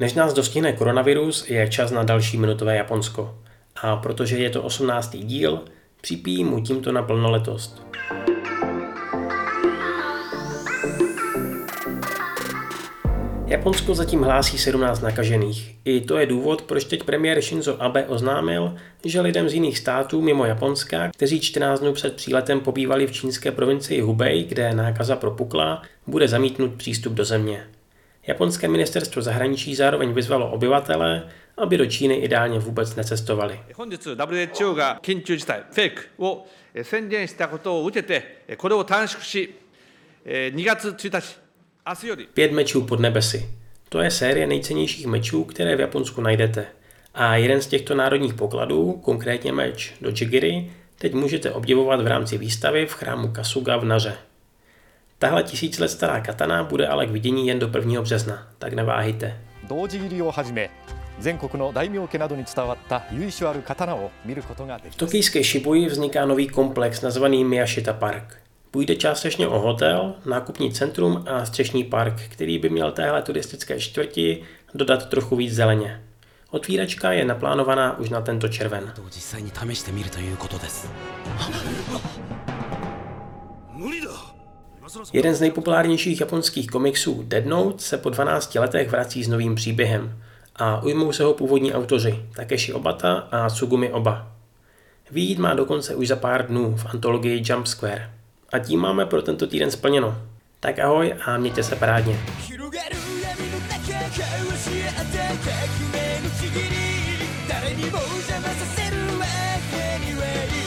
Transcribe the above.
Než nás dostihne koronavirus, je čas na další minutové Japonsko. A protože je to 18. díl, připíjím mu tímto na plnoletost. Japonsko zatím hlásí 17 nakažených. I to je důvod, proč teď premiér Shinzo Abe oznámil, že lidem z jiných států mimo Japonska, kteří 14 dnů před příletem pobývali v čínské provincii Hubei, kde nákaza propukla, bude zamítnut přístup do země. Japonské ministerstvo zahraničí zároveň vyzvalo obyvatele, aby do Číny ideálně vůbec necestovali. Pět mečů pod nebesy. To je série nejcennějších mečů, které v Japonsku najdete. A jeden z těchto národních pokladů, konkrétně meč do Jigiri, teď můžete obdivovat v rámci výstavy v chrámu Kasuga v Naře. Tahle tisíc let stará katana bude ale k vidění jen do 1. března, tak neváhejte. V tokijské Shibuji vzniká nový komplex nazvaný Miyashita Park. Půjde částečně o hotel, nákupní centrum a střešní park, který by měl téhle turistické čtvrti dodat trochu víc zeleně. Otvíračka je naplánovaná už na tento červen. Jeden z nejpopulárnějších japonských komiksů Dead Note se po 12 letech vrací s novým příběhem a ujmou se ho původní autoři Takeshi Obata a Tsugumi Oba. Výjít má dokonce už za pár dnů v antologii Jump Square. A tím máme pro tento týden splněno. Tak ahoj a mějte se parádně. Anyway,